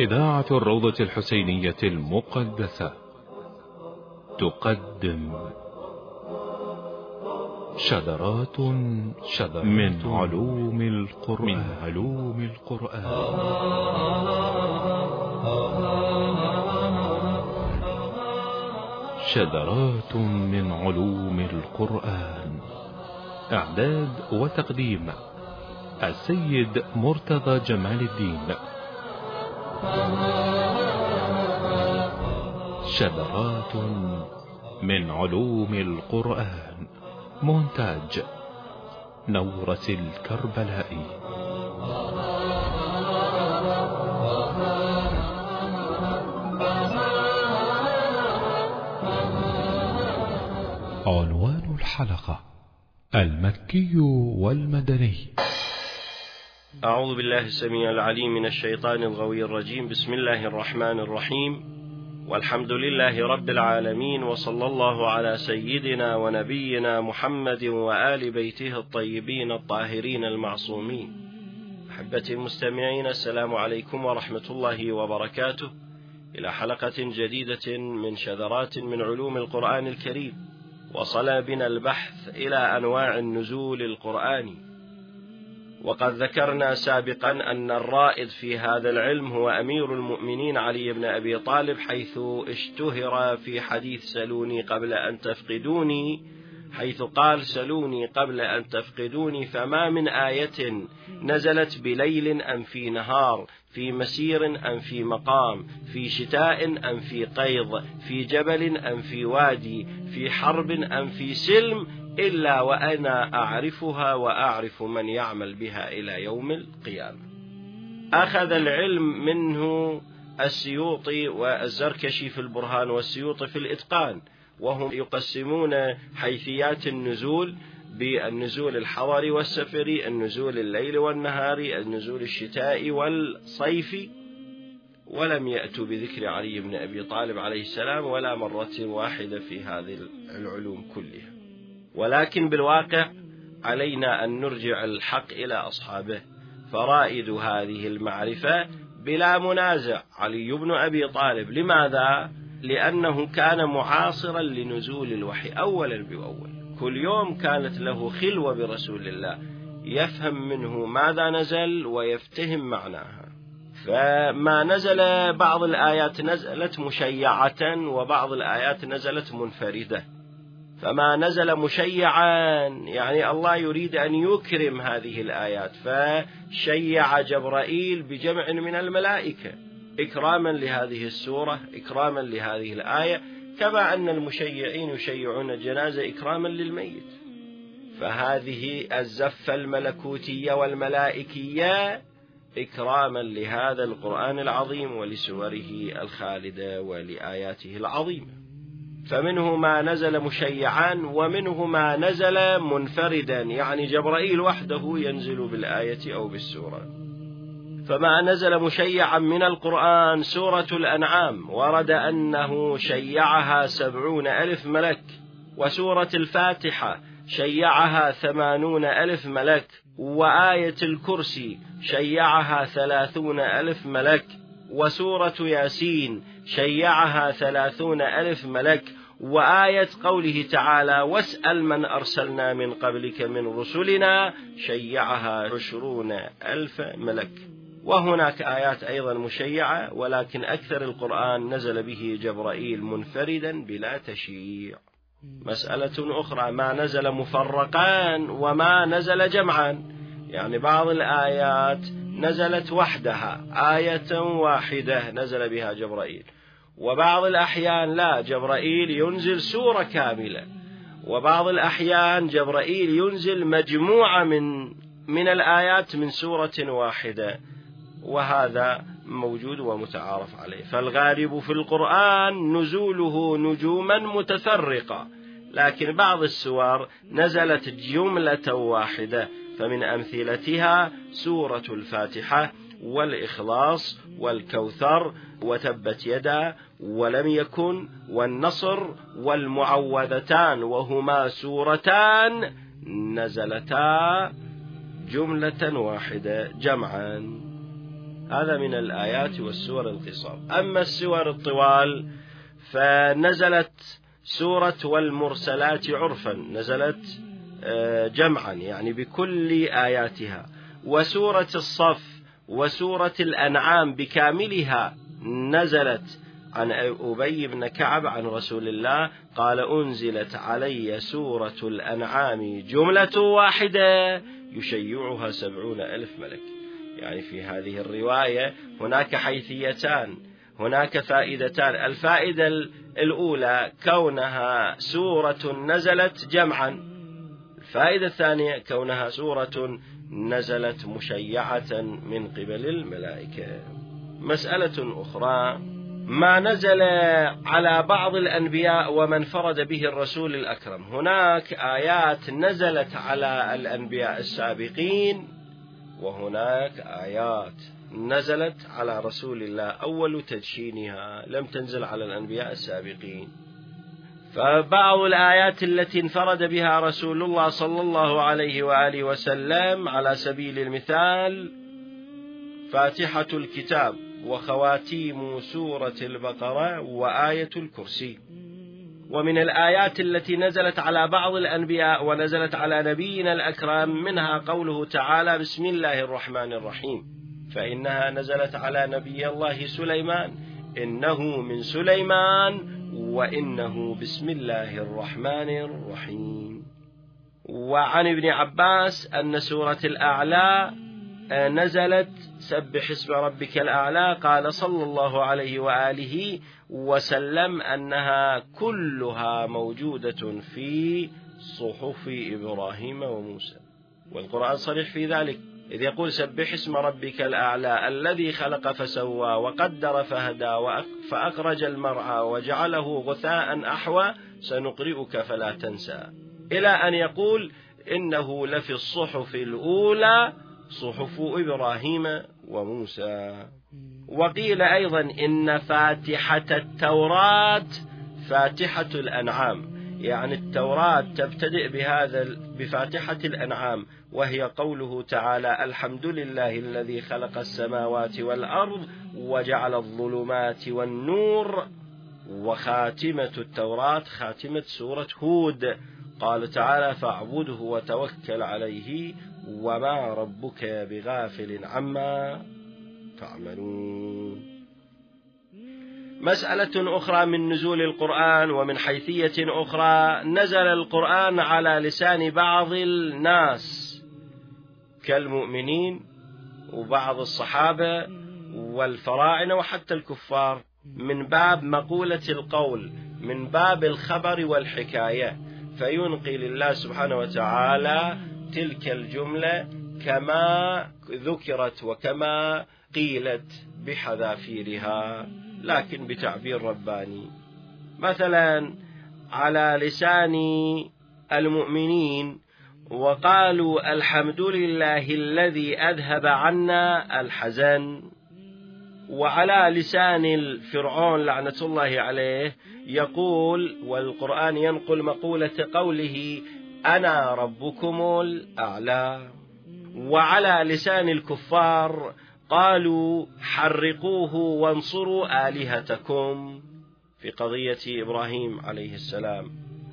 إذاعة الروضة الحسينية المقدسة. تقدم شذرات شذرات من علوم القرآن. من علوم القرآن. شذرات من علوم القرآن. إعداد وتقديم السيد مرتضى جمال الدين. شذرات من علوم القرآن مونتاج نورة الكربلائي عنوان الحلقة المكي والمدني. أعوذ بالله السميع العليم من الشيطان الغوي الرجيم. بسم الله الرحمن الرحيم. والحمد لله رب العالمين وصلى الله على سيدنا ونبينا محمد وآل بيته الطيبين الطاهرين المعصومين. أحبتي المستمعين السلام عليكم ورحمة الله وبركاته. إلى حلقة جديدة من شذرات من علوم القرآن الكريم. وصل بنا البحث إلى أنواع النزول القرآني. وقد ذكرنا سابقا أن الرائد في هذا العلم هو أمير المؤمنين علي بن أبي طالب حيث اشتهر في حديث سلوني قبل أن تفقدوني حيث قال سلوني قبل أن تفقدوني فما من آية نزلت بليل أم في نهار في مسير أم في مقام في شتاء أم في قيض في جبل أم في وادي في حرب أم في سلم إلا وأنا أعرفها وأعرف من يعمل بها إلى يوم القيامة. أخذ العلم منه السيوطي والزركشي في البرهان والسيوطي في الإتقان وهم يقسمون حيثيات النزول بالنزول الحضري والسفري النزول الليل والنهاري النزول الشتائي والصيفي. ولم يأتوا بذكر علي بن أبي طالب عليه السلام ولا مرة واحدة في هذه العلوم كلها. ولكن بالواقع علينا أن نرجع الحق إلى أصحابه. فرائد هذه المعرفة بلا منازع. علي بن أبي طالب. لماذا؟ لأنه كان معاصرا لنزول الوحي أولا بأول. كل يوم كانت له خلوة برسول الله يفهم منه ماذا نزل ويفتهم معناها. فما نزل بعض الآيات نزلت مشيعة وبعض الآيات نزلت منفردة. فما نزل مشيعا. يعني الله يريد أن يكرم هذه الآيات. فشيع جبرائيل بجمع من الملائكة. إكراما لهذه السورة إكراما لهذه الآية. كما أن المشيعين يشيعون الجنازة إكراما للميت. فهذه الزفة الملكوتية والملائكية إكراما لهذا القرآن العظيم ولسوره الخالدة ولآياته العظيمة. فمنه ما نزل مشيعا ومنه ما نزل منفردا يعني جبرائيل وحده ينزل بالآية أو بالسورة. فما نزل مشيعا من القرآن سورة الأنعام ورد أنه شيعها سبعون ألف ملك وسورة الفاتحة شيعها ثمانون ألف ملك وآية الكرسي شيعها ثلاثون ألف ملك وسورة ياسين شيعها ثلاثون ألف ملك وآية قوله تعالى واسأل من أرسلنا من قبلك من رسلنا شيعها عشرون ألف ملك. وهناك آيات أيضا مشيعة ولكن أكثر القرآن نزل به جبرائيل منفردا بلا تشييع مسألة أخرى ما نزل مفرقان وما نزل جمعا. يعني بعض الآيات نزلت وحدها آية واحدة نزل بها جبرائيل. وبعض الأحيان لا جبرائيل ينزل سورة كاملة. وبعض الأحيان جبرائيل ينزل مجموعة من من الآيات من سورة واحدة. وهذا موجود ومتعارف عليه. فالغالب في القرآن نزوله نجوما متفرقة. لكن بعض السور نزلت جملة واحدة. فمن أمثلتها سورة الفاتحة والإخلاص والكوثر وتبت يدا ولم يكن والنصر والمعوذتان وهما سورتان نزلتا جملة واحدة جمعا. هذا من الآيات والسور القصار. أما السور الطوال فنزلت سورة والمرسلات عرفا. نزلت آه، جمعا يعني بكل آياتها. وسورة الصف وسورة الأنعام بكاملها نزلت عن أبي بن كعب عن رسول الله قال أنزلت علي سورة الأنعام جملة واحدة يشيعها سبعون ألف ملك. يعني في هذه الرواية هناك حيثيتان هناك فائدتان. الفائدة الأولى كونها سورة نزلت جمعا. الفائدة الثانية كونها سورة نزلت مشيعة من قبل الملائكة. مسألة أخرى ما نزل على بعض الأنبياء ومن فرد به الرسول الأكرم. هناك آيات نزلت على الأنبياء السابقين وهناك آيات نزلت على رسول الله أول تدشينها لم تنزل على الأنبياء السابقين. فبعض الآيات التي انفرد بها رسول الله صلى الله عليه وآله وسلم على سبيل المثال فاتحة الكتاب وخواتيم سورة البقرة وآية الكرسي. ومن الآيات التي نزلت على بعض الأنبياء ونزلت على نبينا الأكرم منها قوله تعالى بسم الله الرحمن الرحيم. فإنها نزلت على نبي الله سليمان. إنه من سليمان. وإنه بسم الله الرحمن الرحيم. وعن ابن عباس أن سورة الأعلى آه، نزلت سبح اسم ربك الأعلى قال صلى الله عليه وآله وسلم أنها كلها موجودة في صحف إبراهيم وموسى. والقرآن صريح في ذلك. إذ يقول سبح اسم ربك الأعلى الذي خلق فسوى وقدر فهدى فأخرج المرعى وجعله غثاء أحوى سنقرئك فلا تنسى. إلى أن يقول إنه لفي الصحف الأولى صحف إبراهيم وموسى. وقيل أيضا إن فاتحة التوراة فاتحة الأنعام. يعني التوراة تبتدئ بهذا بفاتحة الأنعام. وهي قوله تعالى الحمد لله الذي خلق السماوات والأرض وجعل الظلمات والنور وخاتمة التوراة خاتمة سورة هود. قال تعالى فاعبده وتوكل عليه وما ربك بغافل عما تعملون. مسألة أخرى من نزول القرآن ومن حيثية أخرى نزل القرآن على لسان بعض الناس. كالمؤمنين وبعض الصحابة والفراعنة وحتى الكفار. من باب مقولة القول من باب الخبر والحكاية. فينقل الله سبحانه وتعالى تلك الجملة كما ذكرت وكما قيلت بحذافيرها لكن بتعبير رباني. مثلا على لسان المؤمنين وقالوا الحمد لله الذي أذهب عنا الحزن وعلى لسان الفرعون لعنة الله عليه يقول والقرآن ينقل مقولة قوله أنا ربكم الأعلى وعلى لسان الكفار قالوا حرقوه وانصروا آلهتكم في قضية إبراهيم عليه السلام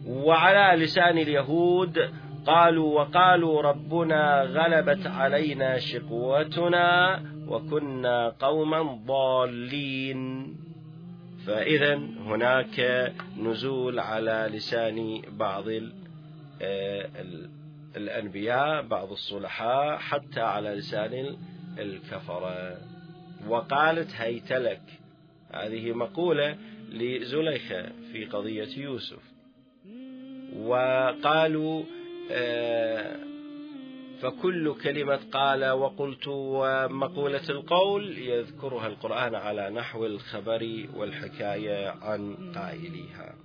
وعلى لسان اليهود قالوا وقالوا ربنا غلبت علينا شقوتنا وكنا قوما ضالين. فإذا هناك نزول على لسان بعض آه، الأنبياء بعض الصلحاء حتى على لسان الكفرة. وقالت هيت لك. هذه مقولة لزليخة في قضية يوسف. وقالوا فكل كلمة قال وقلت ومقولة القول يذكرها القرآن على نحو الخبر والحكاية عن قائليها.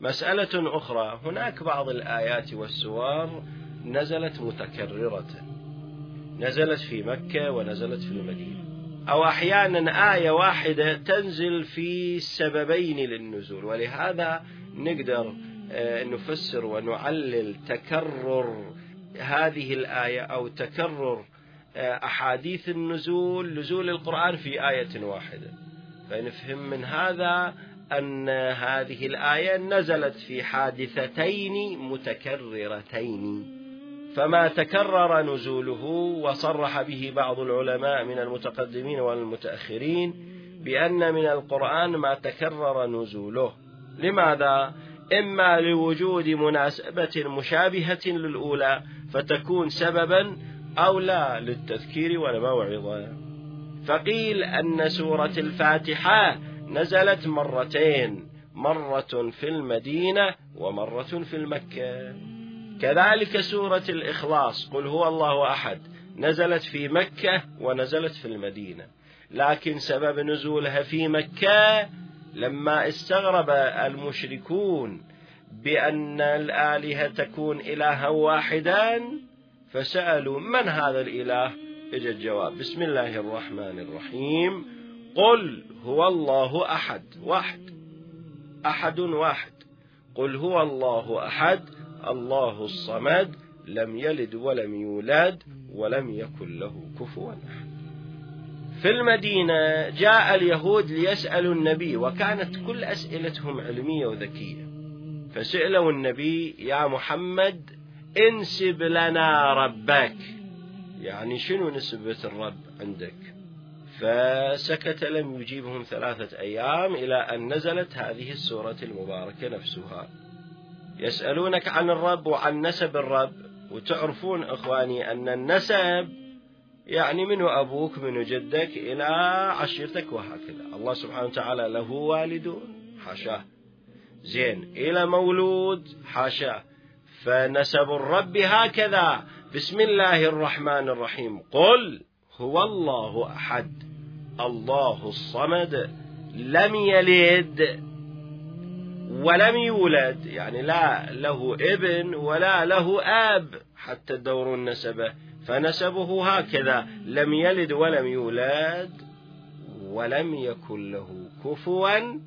مسألة أخرى هناك بعض الآيات والسور نزلت متكررة. نزلت في مكة ونزلت في المدينة. أو أحيانا آية واحدة تنزل في سببين للنزول ولهذا نقدر آه، نفسر ونعلل تكرر هذه الآية أو تكرر أحاديث النزول نزول القرآن في آية واحدة. فنفهم من هذا أن هذه الآية نزلت في حادثتين متكررتين. فما تكرر نزوله وصرح به بعض العلماء من المتقدمين والمتأخرين بأن من القرآن ما تكرر نزوله. لماذا؟ إما لوجود مناسبة مشابهة للأولى فتكون سببا أو لا للتذكير والموعظة فقيل أن سورة الفاتحة نزلت مرتين مرة في المدينة ومرة في المكة. كذلك سورة الإخلاص قل هو الله أحد نزلت في مكة ونزلت في المدينة. لكن سبب نزولها في مكة لما استغرب المشركون بأن الآلهة تكون إلها واحدا فسألوا من هذا الإله؟ إجا الجواب بسم الله الرحمن الرحيم. قل هو الله أحد واحد أحد واحد. قل هو الله أحد الله الصمد لم يلد ولم يولد ولم يكن له كفوا أحد. في المدينة جاء اليهود ليسألوا النبي وكانت كل أسئلتهم علمية وذكية. فسألوا النبي يا محمد انسب لنا ربك. يعني شنو نسبة الرب عندك؟ فسكت لم يجيبهم ثلاثة أيام إلى أن نزلت هذه السورة المباركة نفسها. يسألونك عن الرب وعن نسب الرب وتعرفون إخواني أن النسب يعني من أبوك من جدك إلى عشيرتك وهكذا. الله سبحانه وتعالى له والدون حاشاه زين إلى مولود حاشاه فنسب الرب هكذا. بسم الله الرحمن الرحيم. قل هو الله أحد. الله الصمد. لم يلد ولم يولد. يعني لا له ابن ولا له أب حتى الدور النسبة فنسبه هكذا لم يلد ولم يولد ولم يكن له كفوا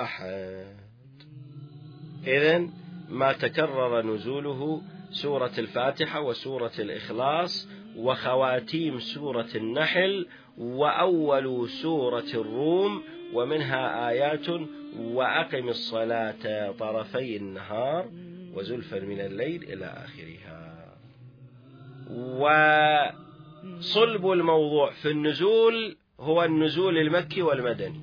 أحد. إذن ما تكرر نزوله سورة الفاتحة وسورة الإخلاص وخواتيم سورة النحل وأول سورة الروم ومنها آيات وأقم الصلاة طرفي النهار وزلفا من الليل إلى آخرها. وصلب الموضوع في النزول هو النزول المكي والمدني.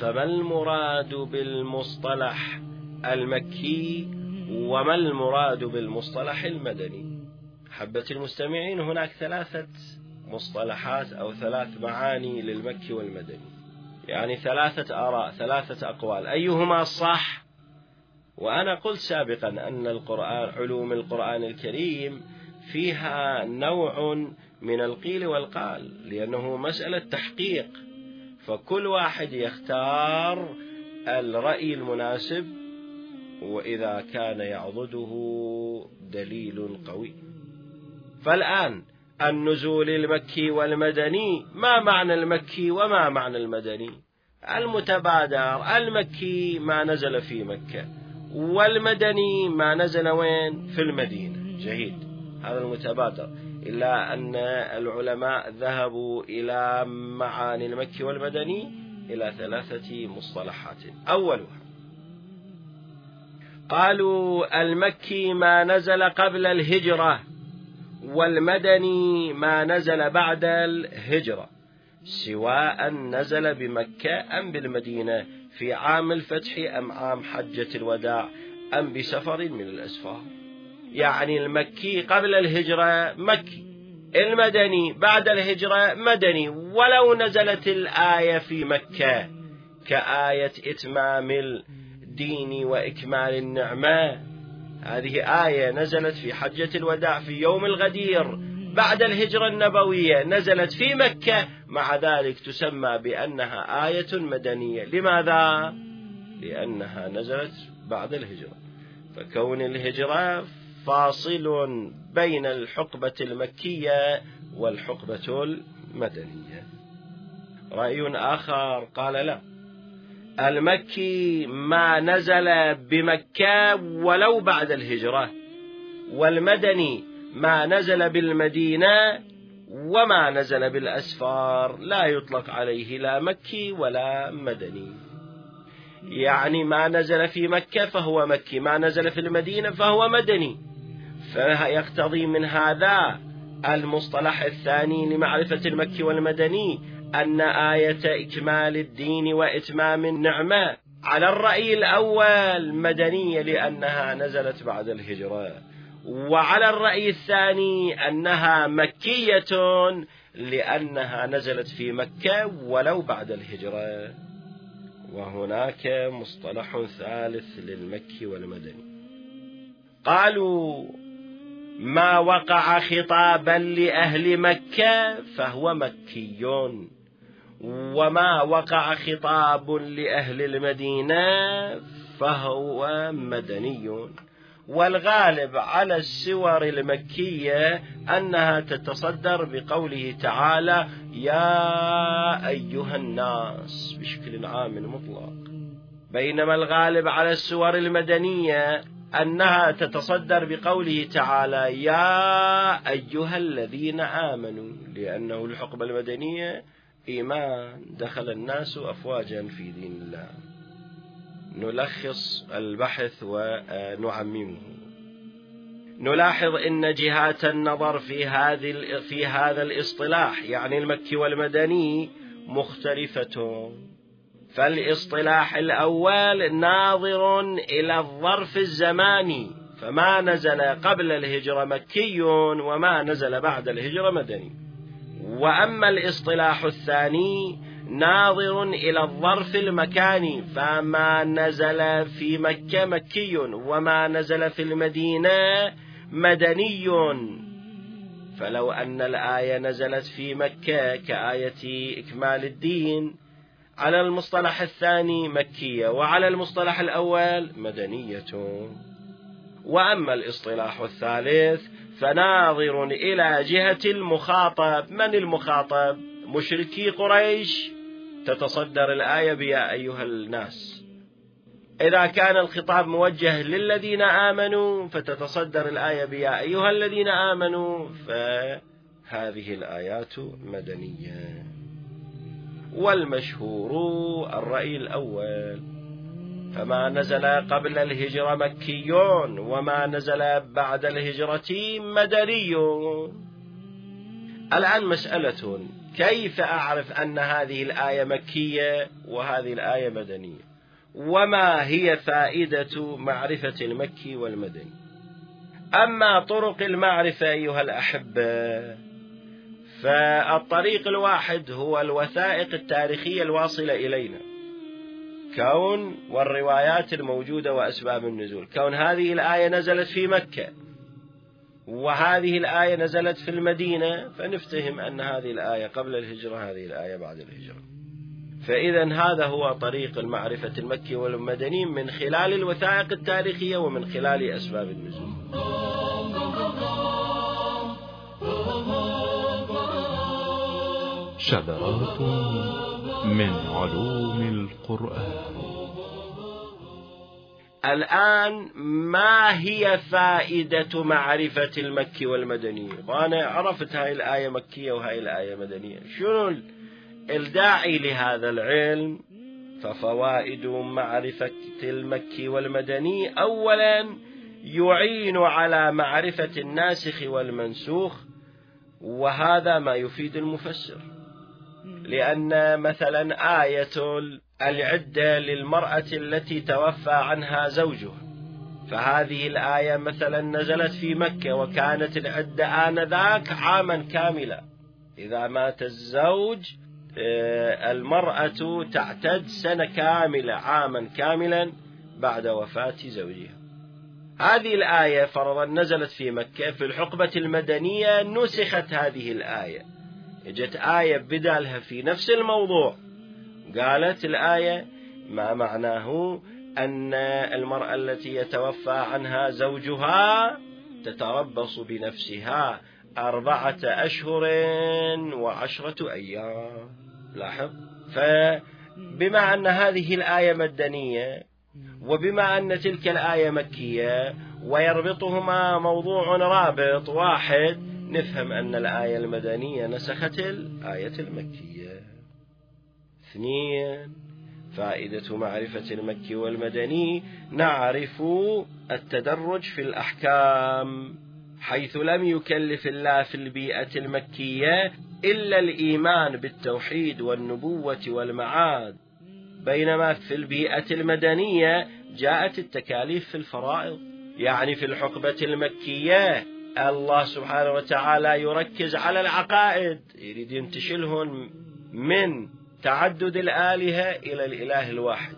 فما المراد بالمصطلح المكي وما المراد بالمصطلح المدني؟ حبة المستمعين هناك ثلاثة مصطلحات أو ثلاث معاني للمكي والمدني. يعني ثلاثة آراء ثلاثة أقوال. أيهما الصح؟ وأنا قلت سابقا أن القرآن علوم القرآن الكريم فيها نوع من القيل والقال لأنه مسألة تحقيق. فكل واحد يختار الرأي المناسب وإذا كان يعضده دليل قوي. فالآن النزول المكي والمدني ما معنى المكي وما معنى المدني؟ المتبادر المكي ما نزل في مكة والمدني ما نزل وين؟ في المدينة. جيد هذا المتبادر إلا أن العلماء ذهبوا إلى معاني المكي والمدني إلى ثلاثة مصطلحات. أولها قالوا المكي ما نزل قبل الهجرة والمدني ما نزل بعد الهجرة سواء نزل بمكة أم بالمدينة في عام الفتح أم عام حجة الوداع أم بسفر من الأسفار. يعني المكي قبل الهجرة مكي. المدني بعد الهجرة مدني. ولو نزلت الآية في مكة كآية إتمام الدين وإكمال النعمة. هذه آية نزلت في حجة الوداع في يوم الغدير بعد الهجرة النبوية. نزلت في مكة. مع ذلك تسمى بأنها آية مدنية. لماذا؟ لأنها نزلت بعد الهجرة. فكون الهجرة فاصل بين الحقبة المكية والحقبة المدنية. رأي آخر قال لا. المكي ما نزل بمكة ولو بعد الهجرة والمدني ما نزل بالمدينة وما نزل بالأسفار لا يطلق عليه لا مكي ولا مدني. يعني ما نزل في مكة فهو مكي ما نزل في المدينة فهو مدني. فيقتضي من هذا المصطلح الثاني لمعرفة المكي والمدني أن آية إكمال الدين وإتمام النعمة على الرأي الأول مدنية لأنها نزلت بعد الهجرة. وعلى الرأي الثاني أنها مكية لأنها نزلت في مكة ولو بعد الهجرة. وهناك مصطلح ثالث للمكي والمدني. قالوا ما وقع خطابا لأهل مكة فهو مكي وما وقع خطاب لأهل المدينة فهو مدني والغالب على السور المكية أنها تتصدر بقوله تعالى يا أيها الناس بشكل عام مطلق بينما الغالب على السور المدنية أنها تتصدر بقوله تعالى يا أيها الذين آمنوا لأنه الحقبة المدنية إيمان دخل الناس أفواجا في دين الله. نلخص البحث ونعممه. نلاحظ إن جهات النظر في هذه في هذا الاصطلاح يعني المكي والمدني مختلفة فالاصطلاح الأول ناظر إلى الظرف الزماني فما نزل قبل الهجرة مكي وما نزل بعد الهجرة مدني. وأما الاصطلاح الثاني ناظر إلى الظرف المكاني فما نزل في مكة مكي وما نزل في المدينة مدني. فلو أن الآية نزلت في مكة كآية إكمال الدين على المصطلح الثاني مكية وعلى المصطلح الأول مدنية. وأما الاصطلاح الثالث فناظر إلى جهة المخاطب. من المخاطب؟ مشركي قريش. تتصدر الآية بيا أيها الناس. إذا كان الخطاب موجه للذين آمنوا فتتصدر الآية بيا أيها الذين آمنوا فهذه الآيات مدنية. والمشهور الرأي الأول. فما نزل قبل الهجرة مكي وما نزل بعد الهجرة مدني. الآن مسألة كيف أعرف أن هذه الآية مكية وهذه الآية مدنية وما هي فائدة معرفة المكي والمدني؟ أما طرق المعرفة أيها الأحبة فالطريق الواحد هو الوثائق التاريخية الواصلة إلينا. كون والروايات الموجودة وأسباب النزول. كون هذه الآية نزلت في مكة. وهذه الآية نزلت في المدينة. فنفتهم أن هذه الآية قبل الهجرة هذه الآية بعد الهجرة. فإذا هذا هو طريق المعرفة المكي والمدني من خلال الوثائق التاريخية ومن خلال أسباب النزول. شذرات من علوم القرآن. الآن ما هي فائدة معرفة المكي والمدني وأنا عرفت هاي الآية مكية وهاي الآية مدنية. شنو الداعي لهذا العلم؟ ففوائد معرفة المكي والمدني. أولا يعين على معرفة الناسخ والمنسوخ وهذا ما يفيد المفسر. لأن مثلا آية العدة للمرأة التي توفى عنها زوجها. فهذه الآية مثلا نزلت في مكة وكانت العدة آنذاك عاما كاملا إذا مات الزوج آه، المرأة تعتد سنة كاملة عاما كاملا بعد وفاة زوجها. هذه الآية فرضا نزلت في مكة في الحقبة المدنية نسخت هذه الآية. اجت آية بدالها في نفس الموضوع. قالت الآية ما معناه أن المرأة التي يتوفى عنها زوجها تتربص بنفسها أربعة أشهر وعشرة أيام. لاحظ؟ فبما أن هذه الآية مدنية وبما أن تلك الآية مكية ويربطهما موضوع رابط واحد نفهم أن الآية المدنية نسخت الآية المكية. اثنين فائدة معرفة المكي والمدني نعرف التدرج في الأحكام حيث لم يكلف الله في البيئة المكية إلا الإيمان بالتوحيد والنبوة والمعاد. بينما في البيئة المدنية جاءت التكاليف في الفرائض يعني في الحقبة المكية. الله سبحانه وتعالى يركز على العقائد. يريد ينتشلهم من تعدد الآلهة إلى الإله الواحد.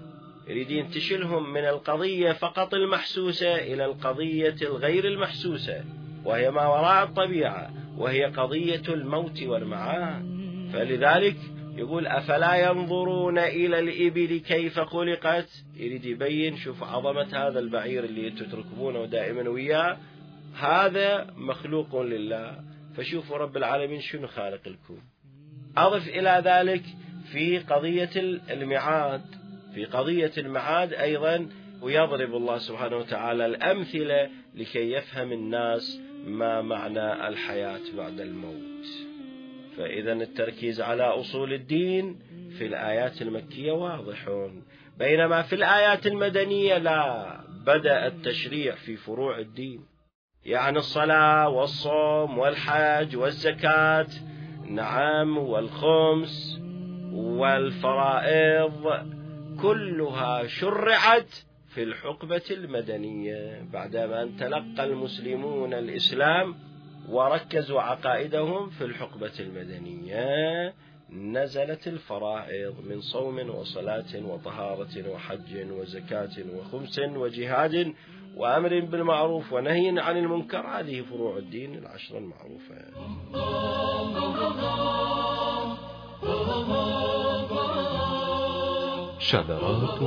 يريد ينتشلهم من القضية فقط المحسوسة إلى القضية الغير المحسوسة وهي ما وراء الطبيعة وهي قضية الموت والمعاد فلذلك يقول أفلا ينظرون إلى الإبل كيف خلقت؟ يريد يبين شوف عظمة هذا البعير اللي تركبونه دائما وياه. هذا مخلوق لله. فشوفوا رب العالمين شنو خالق الكون أضف إلى ذلك في قضية المعاد. في قضية المعاد أيضا ويضرب الله سبحانه وتعالى الأمثلة لكي يفهم الناس ما معنى الحياة بعد الموت. فإذا التركيز على أصول الدين في الآيات المكية واضح. بينما في الآيات المدنية لا بدأ التشريع في فروع الدين. يعني الصلاة والصوم والحج والزكاة نعم والخمس والفرائض كلها شرعت في الحقبة المدنية. بعدما أن تلقى المسلمون الإسلام وركزوا عقائدهم في الحقبة المدنية نزلت الفرائض من صوم وصلاة وطهارة وحج وزكاة وخمس وجهاد وأمر بالمعروف ونهي عن المنكر هذه فروع الدين العشر المعروفة. شذرات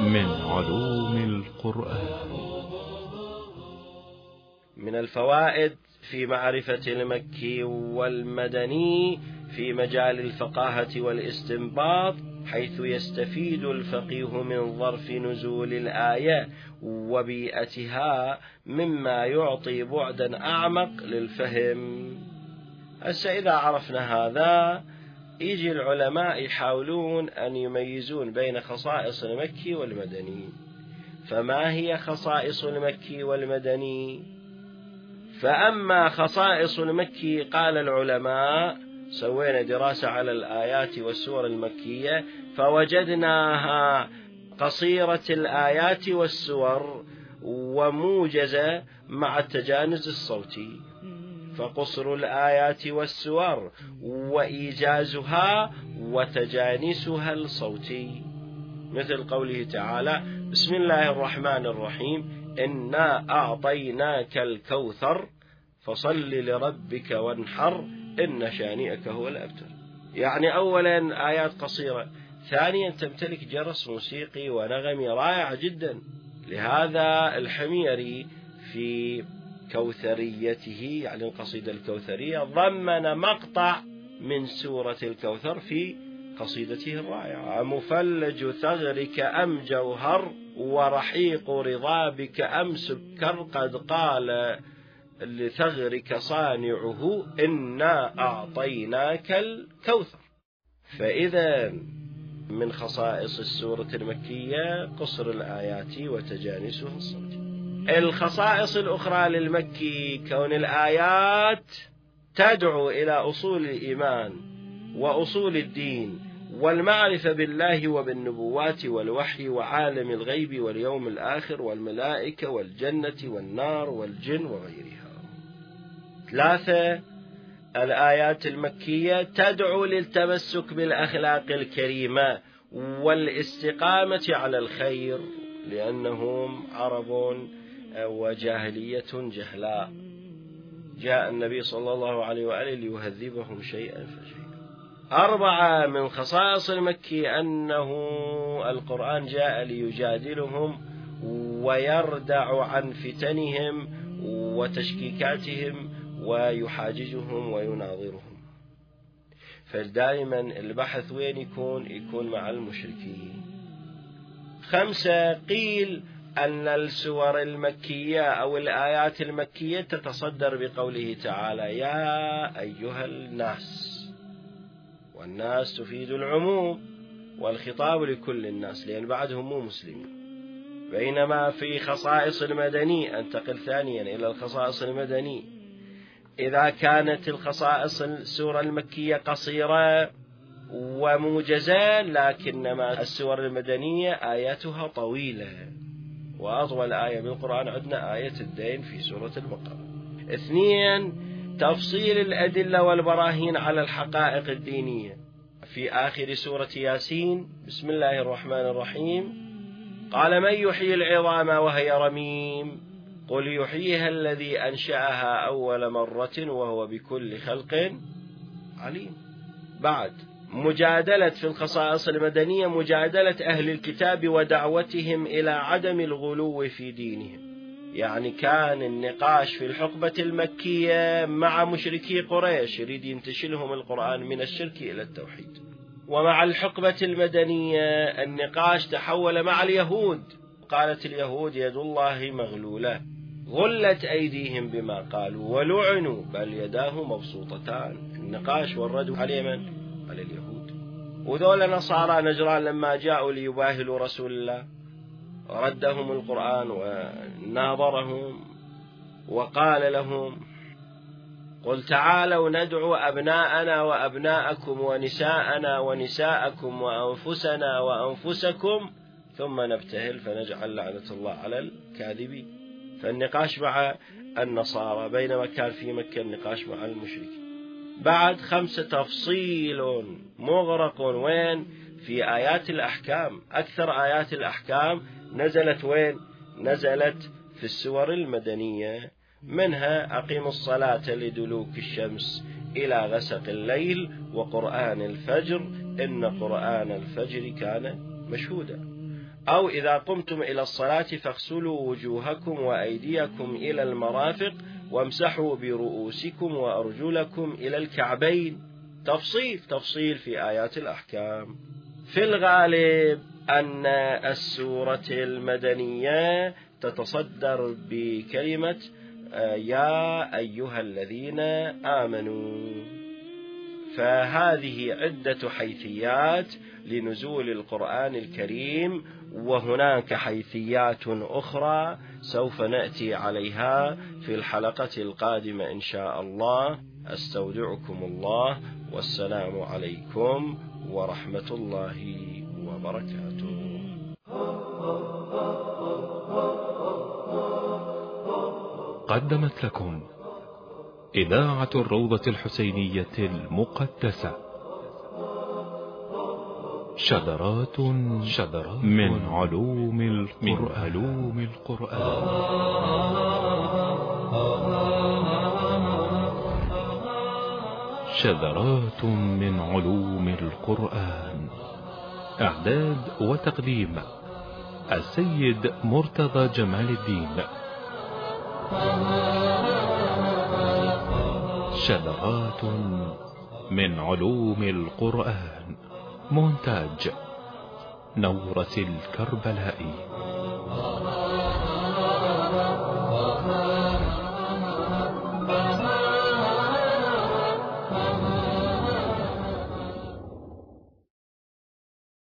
من علوم القرآن. من الفوائد في معرفة المكي والمدني في مجال الفقاهة والاستنباط حيث يستفيد الفقيه من ظرف نزول الآية وبيئتها مما يعطي بعدا أعمق للفهم. هسه إذا عرفنا هذا يجي العلماء يحاولون أن يميزون بين خصائص المكي والمدني. فما هي خصائص المكي والمدني؟ فأما خصائص المكي قال العلماء سوينا دراسة على الآيات والسور المكية فوجدناها قصيرة الآيات والسور وموجزة مع التجانس الصوتي. فقصر الآيات والسور وإيجازها وتجانسها الصوتي. مثل قوله تعالى بسم الله الرحمن الرحيم إنا أعطيناك الكوثر فصل لربك وانحر إن شانئك هو الأبتر. يعني أولا آيات قصيرة ثانيا تمتلك جرس موسيقي ونغمي رائع جدا. لهذا الحميري في كوثريته يعني القصيدة الكوثرية ضمن مقطع من سورة الكوثر في قصيدته الرائعة. مفلج ثغرك أم جوهر ورحيق رضابك أم سكر قد قال لثغرك صانعه إنا أعطيناك الكوثر. فإذا من خصائص السورة المكية قصر الآيات وتجانسها الصوتي الخصائص الأخرى للمكي كون الآيات تدعو إلى أصول الإيمان وأصول الدين والمعرفة بالله وبالنبوات والوحي وعالم الغيب واليوم الآخر والملائكة والجنة والنار والجن وغيرها. ثلاثة الآيات المكية تدعو للتمسك بالأخلاق الكريمة والاستقامة على الخير لأنهم عرب وجاهلية جهلاء. جاء النبي صلى الله عليه وآله ليهذبهم شيئا فشيئا. أربعة من خصائص المكي أنه القرآن جاء ليجادلهم ويردع عن فتنهم وتشكيكاتهم ويحاججهم ويناظرهم. فدائما البحث وين يكون؟ يكون مع المشركين. خمسة قيل أن السور المكية أو الآيات المكية تتصدر بقوله تعالى يا أيها الناس والناس تفيد العموم والخطاب لكل الناس لأن بعدهم مو مسلمين. بينما في خصائص المدني أنتقل ثانيا إلى الخصائص المدني. إذا كانت الخصائص السورة المكية قصيرة وموجزة لكنما السور المدنية آياتها طويلة. وأطول آية بالقرآن عندنا آية الدين في سورة البقرة. اثنين تفصيل الأدلة والبراهين على الحقائق الدينية. في آخر سورة ياسين بسم الله الرحمن الرحيم قال من يحيي العظام وهي رميم؟ قل يحييها الذي أنشأها أول مرة وهو بكل خلق عليم. بعد مجادلة في الخصائص المدنية مجادلة أهل الكتاب ودعوتهم إلى عدم الغلو في دينهم. يعني كان النقاش في الحقبة المكية مع مشركي قريش يريد ينتشلهم القرآن من الشرك إلى التوحيد. ومع الحقبة المدنية النقاش تحول مع اليهود. قالت اليهود يد الله مغلولة. غلت أيديهم بما قالوا ولعنوا بل يداه مبسوطتان. النقاش والرد على من؟ على اليهود. وذول نصارى نجران لما جاءوا ليباهلوا رسول الله. ردهم القرآن وناظرهم وقال لهم قل تعالوا ندعو أبناءنا وأبناءكم ونساءنا ونساءكم وأنفسنا وأنفسكم ثم نبتهل فنجعل لعنة الله على الكاذبين. فالنقاش مع النصارى بينما كان في مكة النقاش مع المشركين. بعد خمسة تفصيل مغرق وين؟ في آيات الأحكام. أكثر آيات الأحكام نزلت وين؟ نزلت في السور المدنية. منها أقيموا الصلاة لدلوك الشمس إلى غسق الليل وقرآن الفجر. إن قرآن الفجر كان مشهودا. أو إذا قمتم إلى الصلاة فاغسلوا وجوهكم وأيديكم إلى المرافق وامسحوا برؤوسكم وأرجلكم إلى الكعبين. تفصيل تفصيل في آيات الأحكام. في الغالب أن السورة المدنية تتصدر بكلمة يا أيها الذين آمنوا. فهذه عدة حيثيات لنزول القرآن الكريم وهناك حيثيات أخرى سوف نأتي عليها في الحلقة القادمة إن شاء الله. أستودعكم الله والسلام عليكم ورحمة الله وبركاته. قدمت لكم إذاعة الروضة الحسينية المقدسة. شذرات شذرات من علوم القرآن, من علوم القرآن. شذرات من علوم القرآن. إعداد وتقديم السيد مرتضى جمال الدين. شذرات من علوم القرآن. مونتاج نورة الكربلائي.